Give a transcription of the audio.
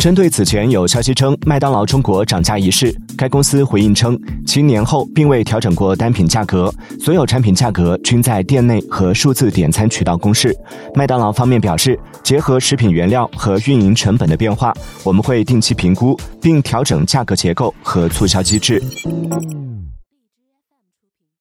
针对此前有消息称麦当劳中国涨价一事该公司回应称其年后并未调整过单品价格所有产品价格均在店内和数字点餐渠道公示。麦当劳方面表示结合食品原料和运营成本的变化我们会定期评估并调整价格结构和促销机制。